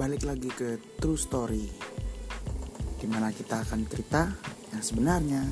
balik lagi ke True Story di mana kita akan cerita yang sebenarnya.